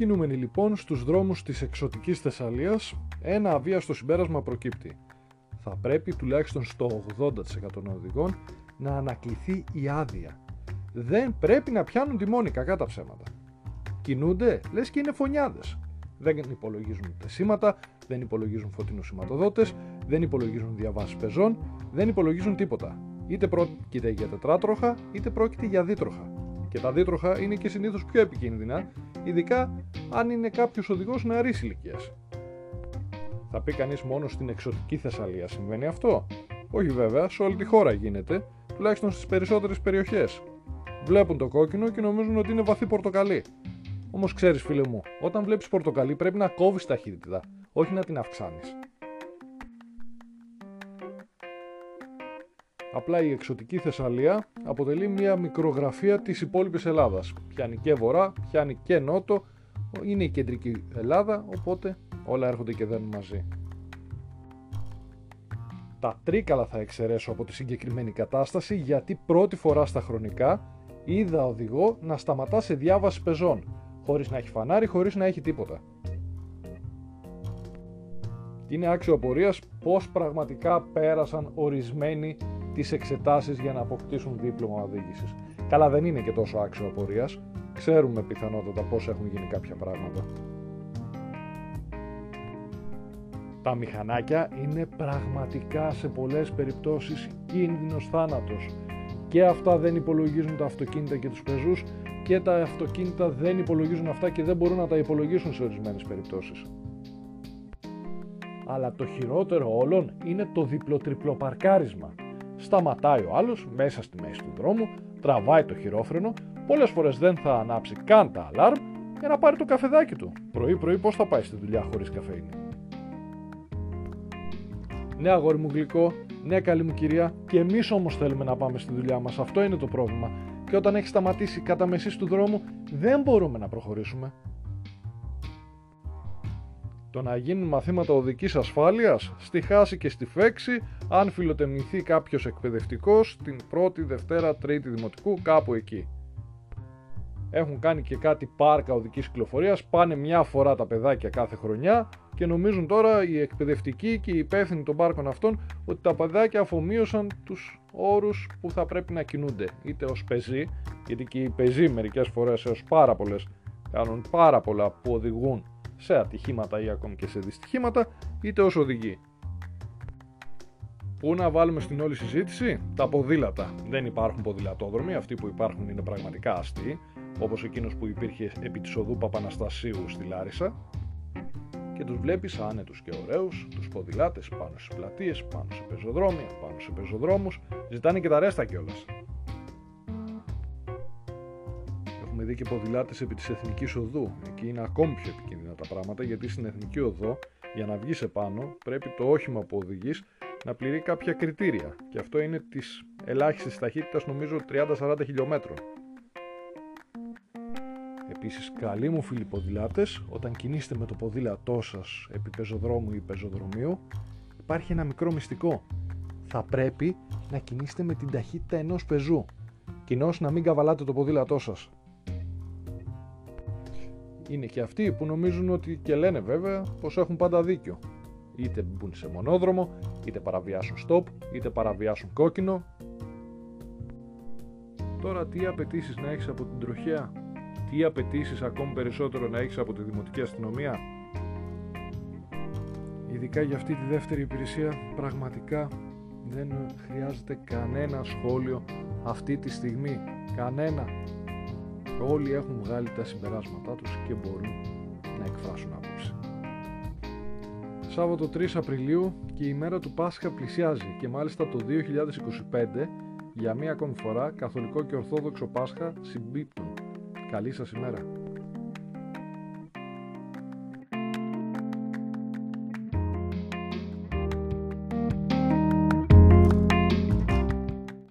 Κινούμενοι λοιπόν στους δρόμους της εξωτικής Θεσσαλίας, ένα αβίαστο συμπέρασμα προκύπτει. Θα πρέπει τουλάχιστον στο 80% των οδηγών να ανακληθεί η άδεια. Δεν πρέπει να πιάνουν τιμόνι κακά τα ψέματα. Κινούνται, λες και είναι φωνιάδες. Δεν υπολογίζουν τεσίματα, δεν υπολογίζουν φωτεινούς σηματοδότες, δεν υπολογίζουν διαβάσεις πεζών, δεν υπολογίζουν τίποτα. Είτε πρόκειται για τετράτροχα, είτε πρόκειται για δίτροχα. Και τα δίτροχα είναι και συνήθως πιο επικίνδυνα, ειδικά αν είναι κάποιος οδηγός νεαρή ηλικίας. Θα πει κανείς μόνο στην εξωτική Θεσσαλία συμβαίνει αυτό; Όχι βέβαια, σε όλη τη χώρα γίνεται, τουλάχιστον στις περισσότερες περιοχές. Βλέπουν το κόκκινο και νομίζουν ότι είναι βαθύ πορτοκαλί. Όμως ξέρεις, φίλε μου, όταν βλέπεις πορτοκαλί πρέπει να κόβεις ταχύτητα, όχι να την αυξάνεις. Απλά η εξωτική Θεσσαλία αποτελεί μια μικρογραφία της υπόλοιπης Ελλάδας. Πιάνει και βορρά, πιάνει και νότο, είναι η κεντρική Ελλάδα, οπότε όλα έρχονται και δένουν μαζί. Τα τρίκαλα θα εξαιρέσω από τη συγκεκριμένη κατάσταση γιατί πρώτη φορά στα χρονικά είδα οδηγό να σταματά σε διάβαση πεζών, χωρίς να έχει φανάρι, χωρίς να έχει τίποτα. Είναι άξιο απορίας πώς πραγματικά πέρασαν ορισμένοι τις εξετάσεις για να αποκτήσουν δίπλωμα οδήγησης. Καλά δεν είναι και τόσο άξιο απορίας, ξέρουμε πιθανότατα πώς έχουν γίνει κάποια πράγματα. Τα μηχανάκια είναι πραγματικά σε πολλές περιπτώσεις κίνδυνος θάνατος. Και αυτά δεν υπολογίζουν τα αυτοκίνητα και τους πεζούς και τα αυτοκίνητα δεν υπολογίζουν αυτά και δεν μπορούν να τα υπολογίσουν σε ορισμένες περιπτώσεις. Αλλά το χειρότερο όλων είναι το διπλοτριπλό παρκάρισμα. Σταματάει ο άλλος μέσα στη μέση του δρόμου, τραβάει το χειρόφρενο, πολλές φορές δεν θα ανάψει καν τα αλάρμ για να πάρει το καφεδάκι του. Πρωί-πρωί πώς θα πάει στη δουλειά χωρίς καφέινη. Ναι, αγόρι μου γλυκό, ναι, καλή μου κυρία, και εμείς όμως θέλουμε να πάμε στη δουλειά μας. Αυτό είναι το πρόβλημα. Και όταν έχει σταματήσει κατά μεσής του δρόμου, δεν μπορούμε να προχωρήσουμε. Το να γίνουν μαθήματα οδικής ασφάλειας στη χάση και στη φέξη αν φιλοτεμνηθεί κάποιος εκπαιδευτικός την πρώτη, δευτέρα, τρίτη δημοτικού κάπου εκεί. Έχουν κάνει και κάτι πάρκα οδικής κυκλοφορίας, πάνε μια φορά τα παιδάκια κάθε χρονιά και νομίζουν τώρα οι εκπαιδευτικοί και οι υπεύθυνοι των πάρκων αυτών ότι τα παιδάκια αφομοίωσαν τους όρους που θα πρέπει να κινούνται. Είτε ως πεζοί, γιατί και οι πεζοί μερικές φορές έως πάρα πολλές κάνουν πάρα πολλά που οδηγούν σε ατυχήματα ή ακόμη και σε δυστυχήματα, είτε ως οδηγοί. Πού να βάλουμε στην όλη συζήτηση; Τα ποδήλατα. Δεν υπάρχουν ποδηλατόδρομοι, αυτοί που υπάρχουν είναι πραγματικά αστείοι, όπως εκείνος που υπήρχε επί της οδού Παπαναστασίου στη Λάρισα και τους βλέπεις άνετους και ωραίους, τους ποδηλάτες πάνω στις πλατείες, πάνω σε πεζοδρόμια, πάνω σε πεζοδρόμους, ζητάνε και τα ρέστα κιόλας. Έχουμε δει και ποδηλάτες επί της Εθνικής Οδού. Εκεί είναι ακόμη πιο επικίνδυνα τα πράγματα γιατί στην Εθνική Οδό για να βγεις επάνω πρέπει το όχημα που οδηγείς να πληρεί κάποια κριτήρια. Και αυτό είναι της ελάχιστης ταχύτητας, νομίζω 30-40 χιλιόμετρων. Επίσης, καλοί μου φίλοι ποδηλάτες, όταν κινείστε με το ποδήλατό σας επί πεζοδρόμου ή πεζοδρομίου, υπάρχει ένα μικρό μυστικό. Θα πρέπει να κινείστε με την ταχύτητα ενός πεζού. Κοινώς να μην καβαλάτε το ποδήλατό σας είναι και αυτοί που νομίζουν ότι και λένε βέβαια πως έχουν πάντα δίκιο. Είτε μπουν σε μονόδρομο, είτε παραβιάσουν stop, είτε παραβιάσουν κόκκινο. Τώρα τι απαιτήσεις να έχεις από την τροχέα, τι απαιτήσεις ακόμη περισσότερο να έχεις από τη δημοτική αστυνομία; Ειδικά για αυτή τη δεύτερη υπηρεσία πραγματικά δεν χρειάζεται κανένα σχόλιο αυτή τη στιγμή. Κανένα. Όλοι έχουν βγάλει τα συμπεράσματά τους και μπορούν να εκφράσουν άποψη. Σάββατο 3 Απριλίου και η μέρα του Πάσχα πλησιάζει και μάλιστα το 2025 για μία ακόμη φορά Καθολικό και Ορθόδοξο Πάσχα συμπίπτουν. Καλή σας ημέρα!